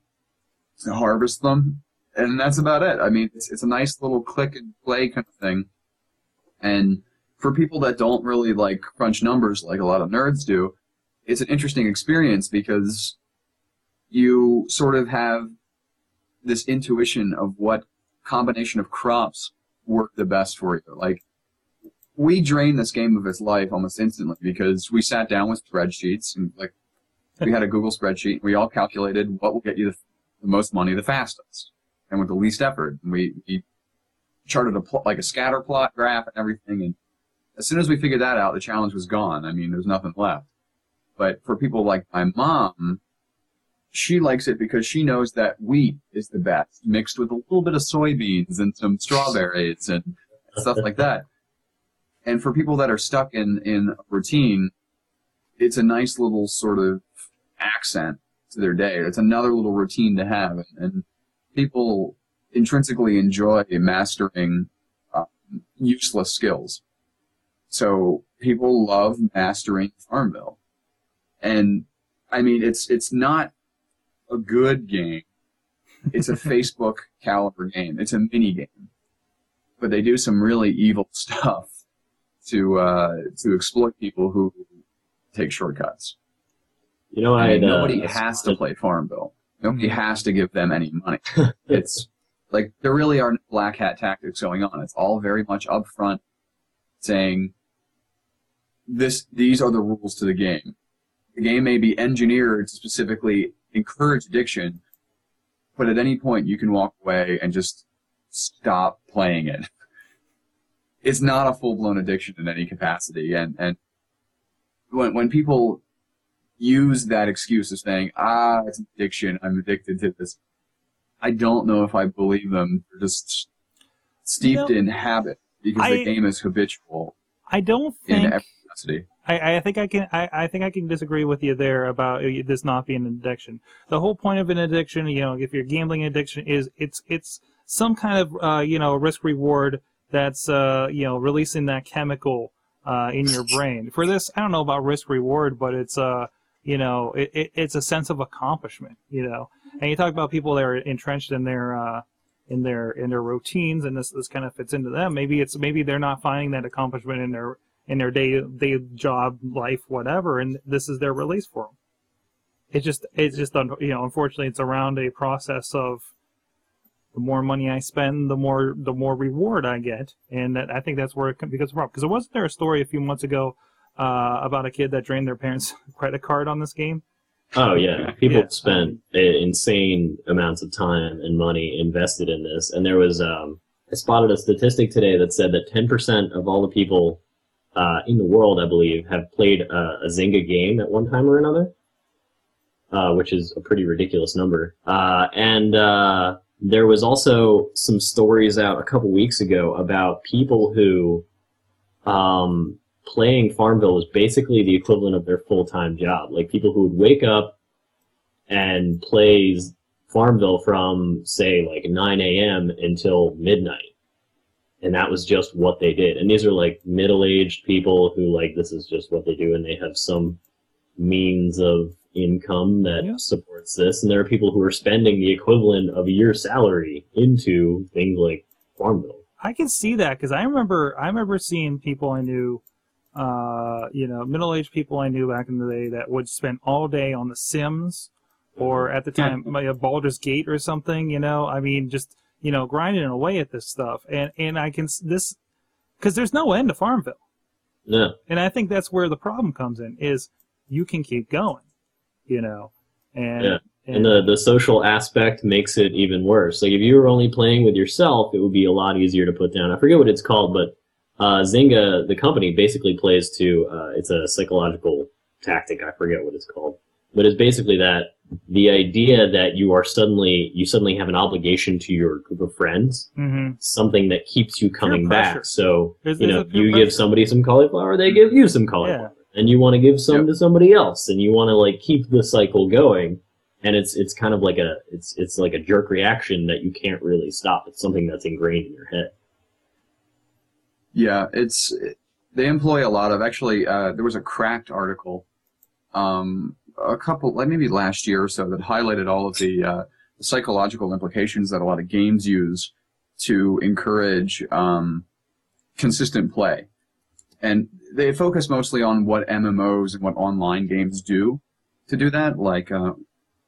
harvest them, and that's about it. I mean, it's, it's a nice little click and play kind of thing. And for people that don't really like crunch numbers like a lot of nerds do, it's an interesting experience because you sort of have this intuition of what combination of crops work the best for you. Like, we drained this game of its life almost instantly because we sat down with spreadsheets and like we had a Google spreadsheet. We all calculated what will get you the, the most money the fastest and with the least effort. And we, we charted a pl- like a scatter plot graph and everything. And as soon as we figured that out, the challenge was gone. I mean, there was nothing left. But for people like my mom, she likes it because she knows that wheat is the best, mixed with a little bit of soybeans and some strawberries and stuff like that. And for people that are stuck in in routine, it's a nice little sort of accent to their day. It's another little routine to have, and, and people intrinsically enjoy mastering uh, useless skills. So people love mastering Farmville, and I mean it's it's not a good game. It's a *laughs* Facebook caliber game. It's a mini game, but they do some really evil *laughs* stuff to uh, to exploit people who take shortcuts. You know, I mean, uh, nobody has to play Farmville. Nobody has to give them any money. *laughs* it's like there really are black hat tactics going on. It's all very much upfront, saying this these are the rules to the game. The game may be engineered to specifically encourage addiction, but at any point you can walk away and just stop playing it. *laughs* It's not a full blown addiction in any capacity, and and when when people use that excuse of saying, ah, it's an addiction, I'm addicted to this. I don't know if I believe them. They're just steeped You know, in habit because I- the game is habitual I don't in think every capacity. I, I think I can I, I think I can disagree with you there about uh, this not being an addiction. The whole point of an addiction, you know, if you're gambling addiction, is it's it's some kind of uh, you know risk reward that's uh, you know releasing that chemical uh, in your brain. For this, I don't know about risk reward, but it's uh, you know, it, it, it's a sense of accomplishment. You know, and you talk about people that are entrenched in their uh, in their in their routines, and this this kind of fits into them. Maybe it's maybe they're not finding that accomplishment in their in their day day job life, whatever, and this is their release for them. It just it's just un- you know, unfortunately, it's around a process of the more money I spend, the more the more reward I get, and that, I think that's where it becomes a problem. Because wasn't there a story a few months ago uh, about a kid that drained their parents' *laughs* credit card on this game? Oh yeah, people Yeah. spent insane amounts of time and money invested in this, and there was um, I spotted a statistic today that said that 10% of all the people uh, in the world, I believe, have played a, a Zynga game at one time or another, uh, which is a pretty ridiculous number. Uh, and uh, there was also some stories out a couple weeks ago about people who um, playing Farmville was basically the equivalent of their full time job. Like people who would wake up and play Farmville from say like 9 a.m. until midnight. And that was just what they did. And these are like middle aged people who like this is just what they do and they have some means of income that Yeah. supports this. And there are people who are spending the equivalent of a year's salary into things like Farmville. I can see that because I remember I remember seeing people I knew, uh, you know, middle aged people I knew back in the day that would spend all day on The Sims, or at the time like a Baldur's Gate or something. You know, I mean, just you know, grinding away at this stuff, and and I can this because there's no end to Farmville, No. and I think that's where the problem comes in is you can keep going, you know, and Yeah. And the, the social aspect makes it even worse. Like if you were only playing with yourself, it would be a lot easier to put down. I forget what it's called, but uh, Zynga, the company, basically plays to uh, it's a psychological tactic. I forget what it's called, but it's basically that the idea that you are suddenly you suddenly have an obligation to your group of friends, hmm something that keeps you coming back. So There's- you know, you pressure. give somebody some cauliflower, they give you some cauliflower, and you want to give some Yep. to somebody else, and you want to like keep the cycle going. And it's it's kind of like a it's it's like a jerk reaction that you can't really stop. It's something that's ingrained in your head. Yeah, it's they employ a lot of actually. Uh, there was a cracked article, um, a couple like maybe last year or so that highlighted all of the uh, psychological implications that a lot of games use to encourage um, consistent play, and they focus mostly on what MMOs and what online games do to do that. Like uh,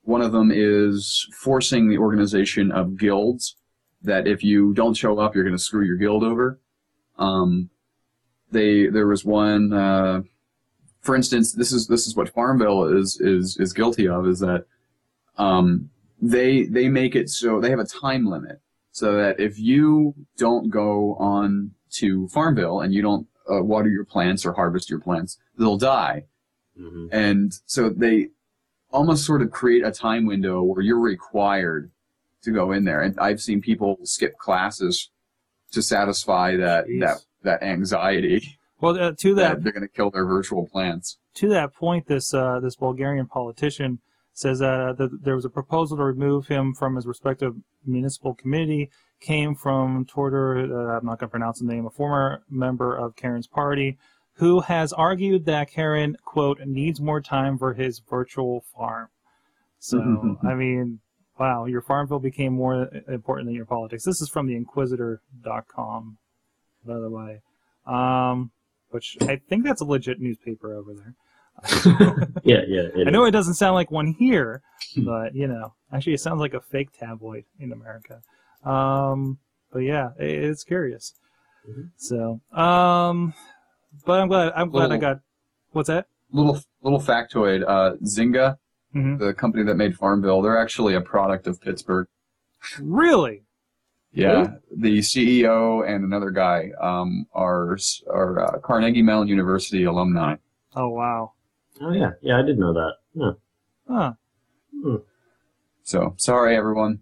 one of them is forcing the organization of guilds that if you don't show up, you're going to screw your guild over. Um, they there was one, uh, for instance, this is this is what Farmville is is is guilty of is that um, they they make it so they have a time limit so that if you don't go on to Farmville and you don't uh, water your plants or harvest your plants, they'll die. Mm-hmm. And so they almost sort of create a time window where you're required to go in there. And I've seen people skip classes to satisfy that Jeez. that that anxiety well uh, to that, that they're going to kill their virtual plants. to that point, this uh, this Bulgarian politician says that, uh, that there was a proposal to remove him from his respective municipal committee. Came from Torter, uh, I'm not going to pronounce the name, a former member of Kerin's party, who has argued that Karen quote needs more time for his virtual farm. So I mean, wow, your Farmville became more important than your politics. This is from the Inquisitr.com, by the way. Um, which I think that's a legit newspaper over there. *laughs* Yeah, yeah. it *laughs* I know is. it doesn't sound like one here, but you know, actually, it sounds like a fake tabloid in America. Um, but yeah, it, it's curious. Mhm. So, um, but I'm glad. I'm glad I got. What's that? Little little factoid: uh, Zynga, hmm the company that made Farmville, they're actually a product of Pittsburgh. Really? Yeah, the CEO and another guy um, are are uh, Carnegie Mellon University alumni. Oh wow. Oh yeah, yeah. I did know that. Huh. So sorry, everyone.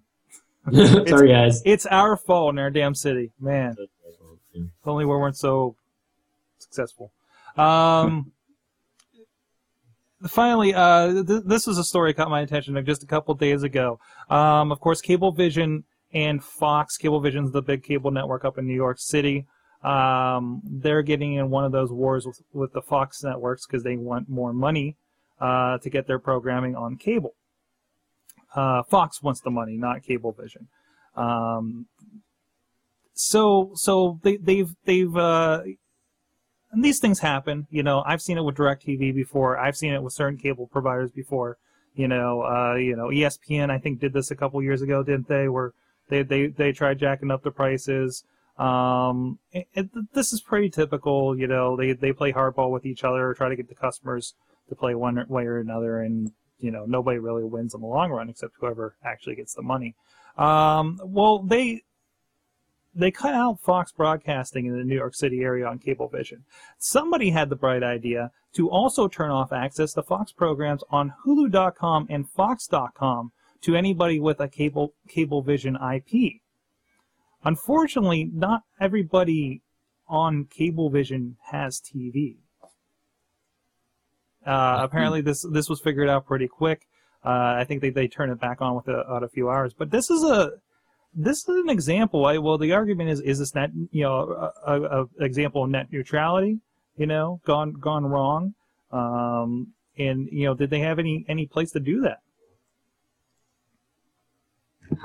*laughs* Sorry, guys. It's our fault in our damn city, man. If only we weren't so successful. Um, *laughs* finally, uh, th- this was a story that caught my attention just a couple days ago. Um, of course, Cablevision and Fox. Cablevision's the big cable network up in New York City. um, they're getting in one of those wars with, with the Fox networks because they want more money uh, to get their programming on cable. Uh, Fox wants the money, not Cablevision. Um, so so they, they've they've uh, and these things happen. You know, I've seen it with DirecTV before. I've seen it with certain cable providers before. You know, uh, you know, ESPN I think did this a couple years ago, didn't they? Where they they they tried jacking up the prices. Um, it, it- this is pretty typical. You know, they they play hardball with each other, try to get the customers to play one way or another, and you know nobody really wins in the long run except whoever actually gets the money. Um, well, they they cut out Fox Broadcasting in the New York City area on Cablevision. Somebody had the bright idea to also turn off access to Fox programs on Hulu.com and Fox.com to anybody with a cable Cablevision IP. Unfortunately, not everybody on Cablevision has TV. Uh, apparently, this this was figured out pretty quick. Uh, I think they, they turn it back on with a, a few hours. But this is a this is an example. I, well, the argument is is this net you know a, a, a example of net neutrality? You know, gone gone wrong. Um, and you know, did they have any any place to do that?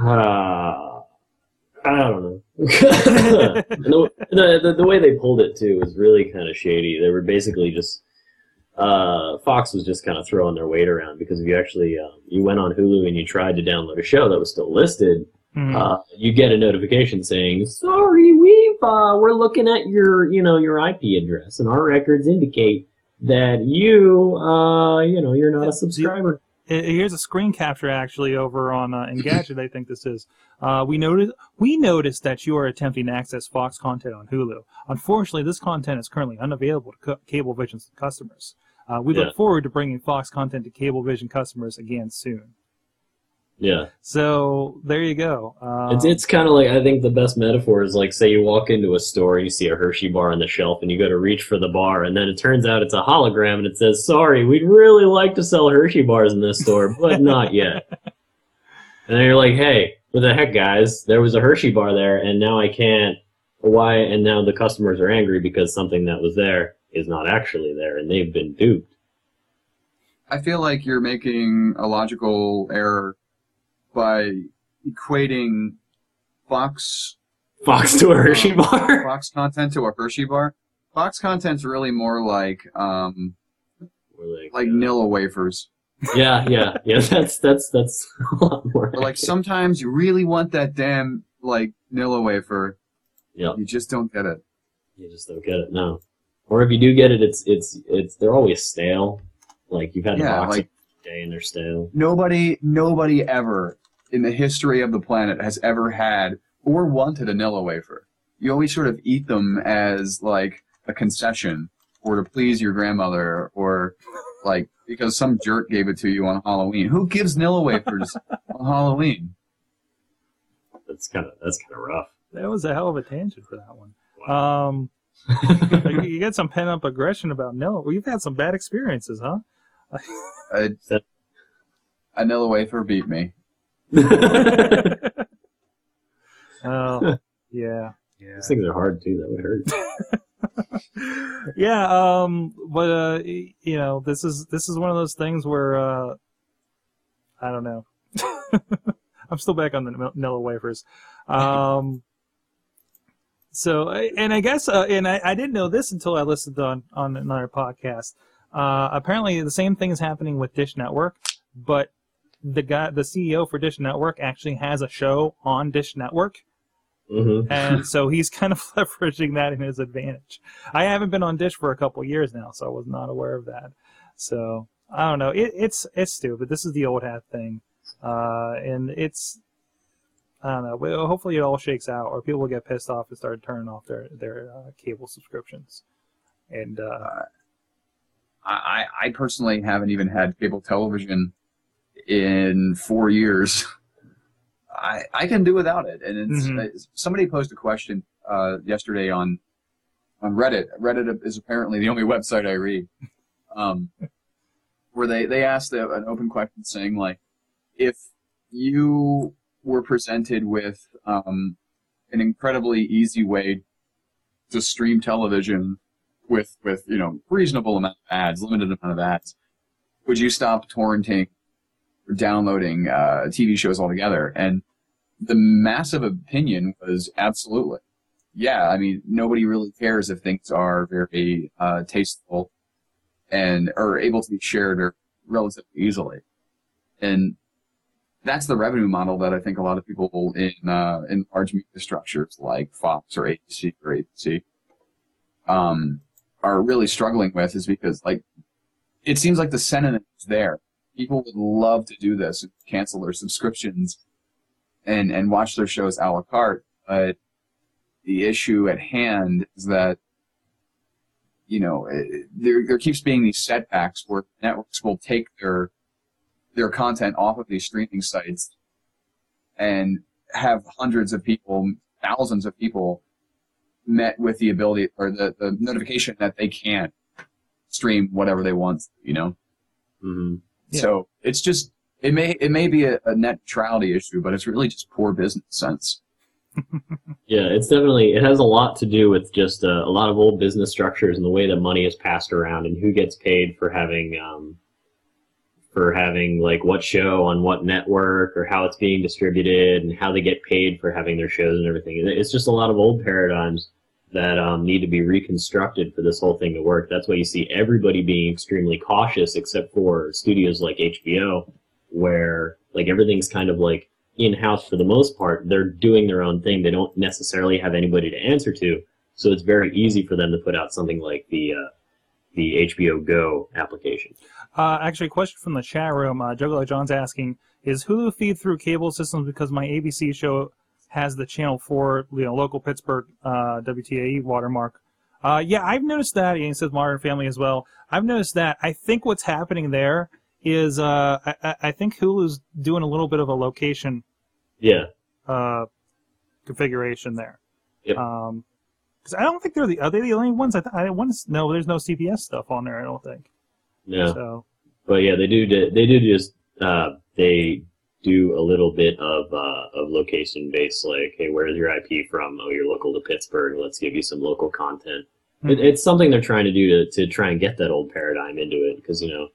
Uh, I don't know. *laughs* the, the, the way they pulled it too was really kind of shady. They were basically just uh, Fox was just kind of throwing their weight around because if you actually um, you went on Hulu and you tried to download a show that was still listed, Mhm. uh, you get a notification saying, "Sorry, we've uh, we're looking at your you know your IP address and our records indicate that you uh, you know you're not a subscriber." Here's a screen capture actually over on uh, Engadget. I think this is. Uh, we noticed we noticed that you are attempting to access Fox content on Hulu. Unfortunately, this content is currently unavailable to Cablevision's customers. Uh, we Yeah. look forward to bringing Fox content to Cablevision customers again soon. Yeah. So there you go. Um, It's it's kind of like I think the best metaphor is like say you walk into a store, you see a Hershey bar on the shelf, and you go to reach for the bar, and then it turns out it's a hologram, and it says, "Sorry, we'd really like to sell Hershey bars in this store, but not yet." *laughs* and then you're like, "Hey, what the heck, guys? There was a Hershey bar there, and now I can't. Why? And now the customers are angry because something that was there is not actually there, and they've been duped." I feel like you're making a logical error by equating Fox Fox to a Hershey bar. *laughs* Fox content to a Hershey bar. Fox content's really more like um like, like uh, Nilla wafers. yeah, yeah, yeah. *laughs* That's that's that's *laughs* a lot more. Or like sometimes you really want that damn like Nilla wafer, Yeah. you just don't get it. You just don't get it, no. Or if you do get it, it's it's it's they're always stale. Like you've had a box like- a day and they're stale. Nobody nobody ever in the history of the planet has ever had or wanted a Nilla wafer. You always sort of eat them as like a concession or to please your grandmother or like because some jerk gave it to you on Halloween. Who gives Nilla wafers *laughs* on Halloween? That's kind of that's kind of rough. that was a hell of a tangent for that one. Um, you- *laughs* you got some pent up aggression about Nilla. Well, you've had some bad experiences, huh? A, a Nilla wafer beat me. *laughs* These Oh, yeah, yeah. These things are hard too. That would hurt. *laughs* yeah, um, but uh, you know, this is this is one of those things where uh, I don't know. *laughs* I'm still back on the N- Nilla wafers. Um, so, and I guess, uh, and I, I didn't know this until I listened on on another podcast. Uh, apparently, the same thing is happening with Dish Network, but the guy, the CEO for Dish Network, actually has a show on Dish Network hmm and *laughs* so he's kind of *laughs* leveraging that in his advantage. I haven't been on Dish for a couple years now, so I was not aware of that. So I don't know. It, it's it's stupid. This is the old hat thing, uh, and it's I don't know. Well, hopefully it all shakes out, or people will get pissed off and start turning off their their uh, cable subscriptions. And uh, I, I I personally haven't even had cable television in four years. I I can do without it, and it's, Mhm. uh, somebody posed a question uh, yesterday on on Reddit. Reddit is apparently the only website I read, um, where they they asked an open question saying like, if you were presented with um, an incredibly easy way to stream television with with you know reasonable amount of ads, limited amount of ads, would you stop torrenting or downloading uh, TV shows altogether? And the massive opinion was absolutely. Yeah, I mean, nobody really cares if things are very uh, tasteful and are able to be shared or relatively easily. And that's the revenue model that I think a lot of people in uh, in large media structures like Fox or ABC or ABC um, are really struggling with is because like it seems like the sentiment is there. People would love to do this cancel their subscriptions and and watch their shows a la carte, but the issue at hand is that you know it- there there keeps being these setbacks where networks will take their their content off of these streaming sites and have hundreds of people, thousands of people met with the ability or the, the notification that they can't stream whatever they want, you know? hmm Yeah. So it's just, it may, it may be a, a net neutrality issue, but it's really just poor business sense. *laughs* Yeah, it's definitely it has a lot to do with just uh, a lot of old business structures and the way that money is passed around and who gets paid for having um, for having like what show on what network or how it's being distributed and how they get paid for having their shows and everything. It's just a lot of old paradigms that um, need to be reconstructed for this whole thing to work. That's why you see everybody being extremely cautious, except for studios like HBO, where like everything's kind of like in house for the most part. They're doing their own thing. They don't necessarily have anybody to answer to, so it's very easy for them to put out something like the uh, the HBO Go application. Uh, actually, a question from the chat room. Uh, Juggalo John's asking: Is Hulu feed through cable systems because my ABC show has the channel for you know local Pittsburgh uh, WTAE watermark? Uh, yeah, I've noticed that. And he says Modern Family as well. I've noticed that. I think what's happening there is uh, I, I- think Hulu's doing a little bit of a location Yeah, uh, configuration there. Yep. Um, because I don't think they're the are they the only ones. I, th- I want to no. There's no CBS stuff on there. I don't think. no. So But yeah, they do. They do just. Uh, they do a little bit of uh, of location based, like, hey, where's your IP from? Oh, you're local to Pittsburgh. Let's give you some local content. It, it's something they're trying to do to to try and get that old paradigm into it, because you know,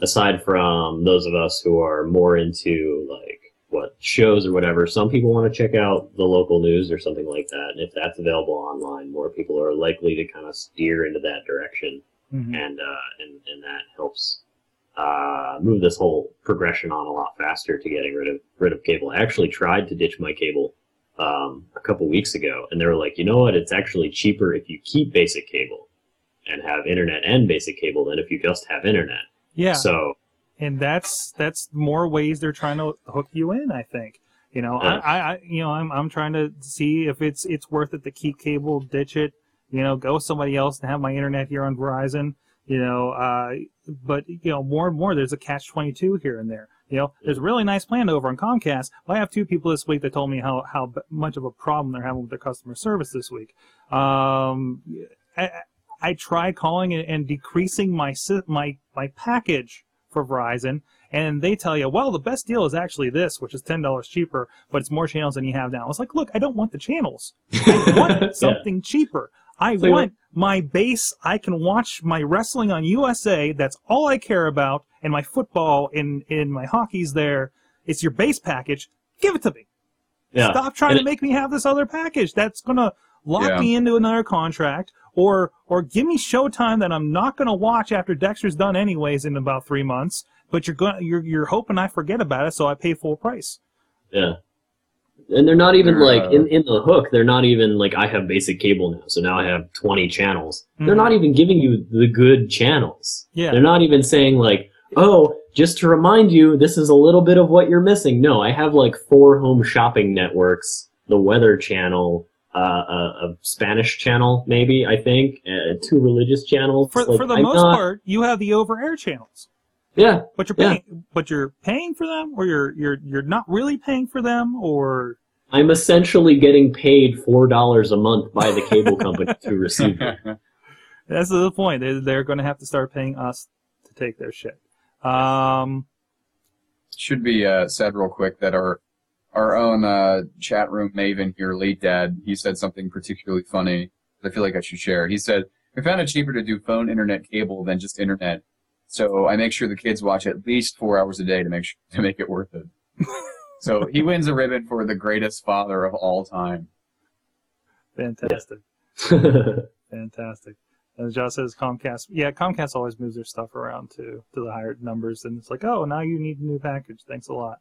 aside from those of us who are more into like what shows or whatever, some people want to check out the local news or something like that, and if that's available online, more people are likely to kind of steer into that direction mhm. and uh, and and that helps uh, move this whole progression on a lot faster to getting rid of rid of cable. I actually tried to ditch my cable um, a couple weeks ago, and they were like, you know what? It's actually cheaper if you keep basic cable and have internet and basic cable than if you just have internet. yeah. So and that's that's more ways they're trying to hook you in. I think. You know, Yeah. I, I, you know, I'm, I'm trying to see if it's, it's worth it to keep cable, ditch it, you know, go with somebody else and have my internet here on Verizon, you know, uh, but, you know, more and more there's a catch 22 here and there. You know, there's a really nice plan over on Comcast. I have two people this week that told me how, how much of a problem they're having with their customer service this week. Um, I, I tried calling and, and decreasing my, my, my package for Verizon, and they tell you, well, the best deal is actually this, which is ten dollars cheaper, but it's more channels than you have now. I was like, look, I don't want the channels. I *laughs* want something cheaper. I So want my base. I can watch my wrestling on USA. That's all I care about, and my football and in my hockey's there. It's your base package. Give it to me. yeah, Stop trying And to it- make me have this other package. That's gonna lock Yeah. me into another contract, or or give me Showtime that I'm not gonna watch after Dexter's done anyways in about three months. But you're going you're you're hoping I forget about it, so I pay full price. Yeah. And they're not even They're, like uh, in, in the hook, they're not even like I have basic cable now, so now I have 20 channels. They're Mhm. not even giving you the good channels. Yeah. They're not even saying like, "Oh, just to remind you, this is a little bit of what you're missing." No, I have like four home shopping networks, the Weather Channel, uh, a, a Spanish channel, maybe I think, uh, two religious channels. For Like, for the I'm most not- part, you have the over air channels. Yeah, But you're Yeah. paying but you're paying for them or you're you're you're not really paying for them or I'm essentially getting paid four dollars a month by the cable company to receive them. *laughs* that's the point. They they're gonna have to start paying us to take their shit. Um Should be uh, said real quick that our our own uh, chat room maven here, late dad, he said something particularly funny I feel like I should share. He said, "We found it cheaper to do phone, internet, cable than just internet, so I make sure the kids watch at least four hours a day to make sure, *laughs* to make it worth it." so he wins a ribbon for the greatest father of all time. Fantastic. *laughs* Fantastic. And Josh says Comcast. Yeah, Comcast always moves their stuff around to to the higher numbers, and it's like, oh, now you need a new package. Thanks a lot.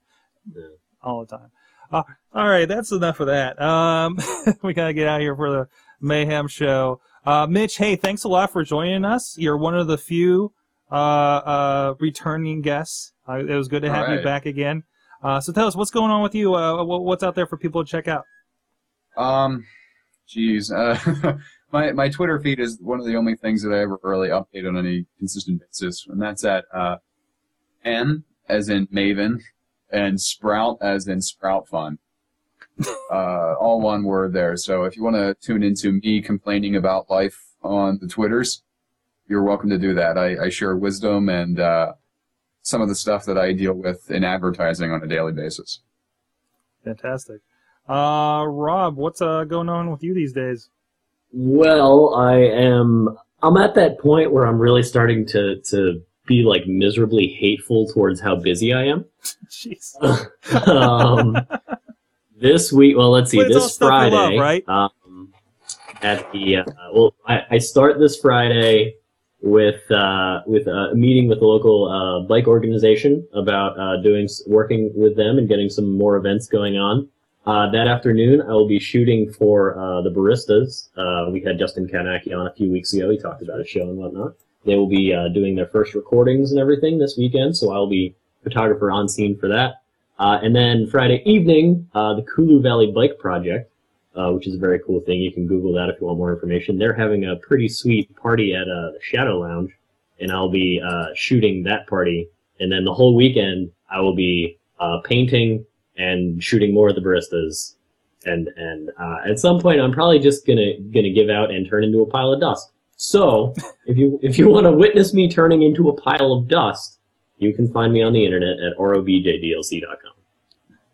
Yeah. All the time. Uh, all right, that's enough of that. Um, *laughs* we gotta get out of here for the mayhem show. Uh, Mitch, hey, thanks a lot for joining us. You're one of the few uh, uh, returning guests. Uh, it was good to have you back again. Uh, so tell us what's going on with you. Uh, wh- what's out there for people to check out? Um, geez, uh, *laughs* my my Twitter feed is one of the only things that I ever really update on any consistent basis, and that's at uh, M as in Maven, and Sprout as in Sprout Fun. *laughs* uh, all one word there. So if you want to tune into me complaining about life on the Twitters, you're welcome to do that. I, I share wisdom and uh, some of the stuff that I deal with in advertising on a daily basis. Fantastic. Uh, Rob, what's uh, going on with you these days? Well, I am. I'm at that point where I'm really starting to to be like miserably hateful towards how busy I am. *laughs* Jeez. um, this week, well, let's see, But this Friday, love, right? um, at the uh, well, I, I start this Friday with uh, with a meeting with the local uh, bike organization about uh, doing working with them and getting some more events going on. Uh, that afternoon, I will be shooting for uh, the baristas. Uh, we had Justin Kanaki on a few weeks ago. He talked about a show and whatnot. They will be uh, doing their first recordings and everything this weekend, so I'll be photographer on scene for that. Uh, and then Friday evening, uh, the Kulu Valley Bike Project, uh, which is a very cool thing. You can Google that if you want more information. They're having a pretty sweet party at uh, the Shadow Lounge, and I'll be uh, shooting that party. And then the whole weekend, I will be uh, painting and shooting more of the baristas. And and uh, at some point, I'm probably just gonna gonna give out and turn into a pile of dust. So *laughs* if you if you want to witness me turning into a pile of dust, you can find me on the internet at robjdlc.com.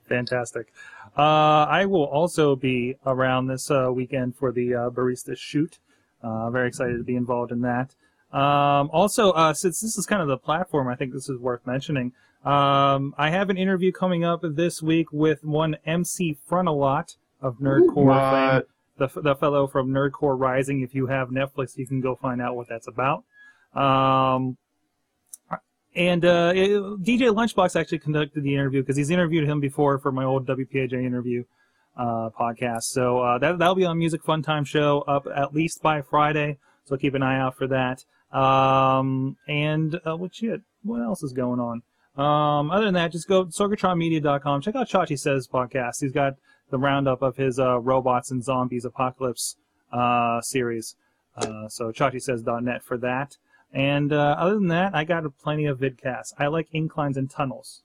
Fantastic. Uh, I will also be around this uh, weekend for the uh, barista shoot. Uh, very excited to be involved in that. Um, also, uh, since this is kind of the platform, I think this is worth mentioning. Um, I have an interview coming up this week with one MC Frontalot of Nerdcore fame, the, the fellow from Nerdcore Rising. If you have Netflix, you can go find out what that's about. Um, and uh, it- DJ Lunchbox actually conducted the interview because he's interviewed him before for my old WPAJ interview uh, podcast. So uh, that that'll be on Music Fun Time Show up at least by Friday. So keep an eye out for that. Um, and uh, what? What else is going on? Um, other than that, just go to sorgatronmedia.com. Check out Chachi Says podcast. He's got the roundup of his uh, robots and zombies apocalypse uh, series. Uh, so chachisays.net for that. And uh, other than that, I got plenty of vidcasts. I like inclines and tunnels.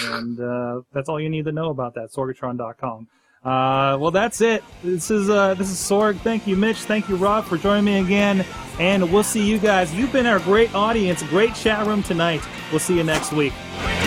And uh, that's all you need to know about that. Sorgatron.com. Uh, well, that's it. This is uh, this is Sorg. Thank you, Mitch. Thank you, Rob, for joining me again. And we'll see you guys. You've been our great audience, great chat room tonight. We'll see you next week. We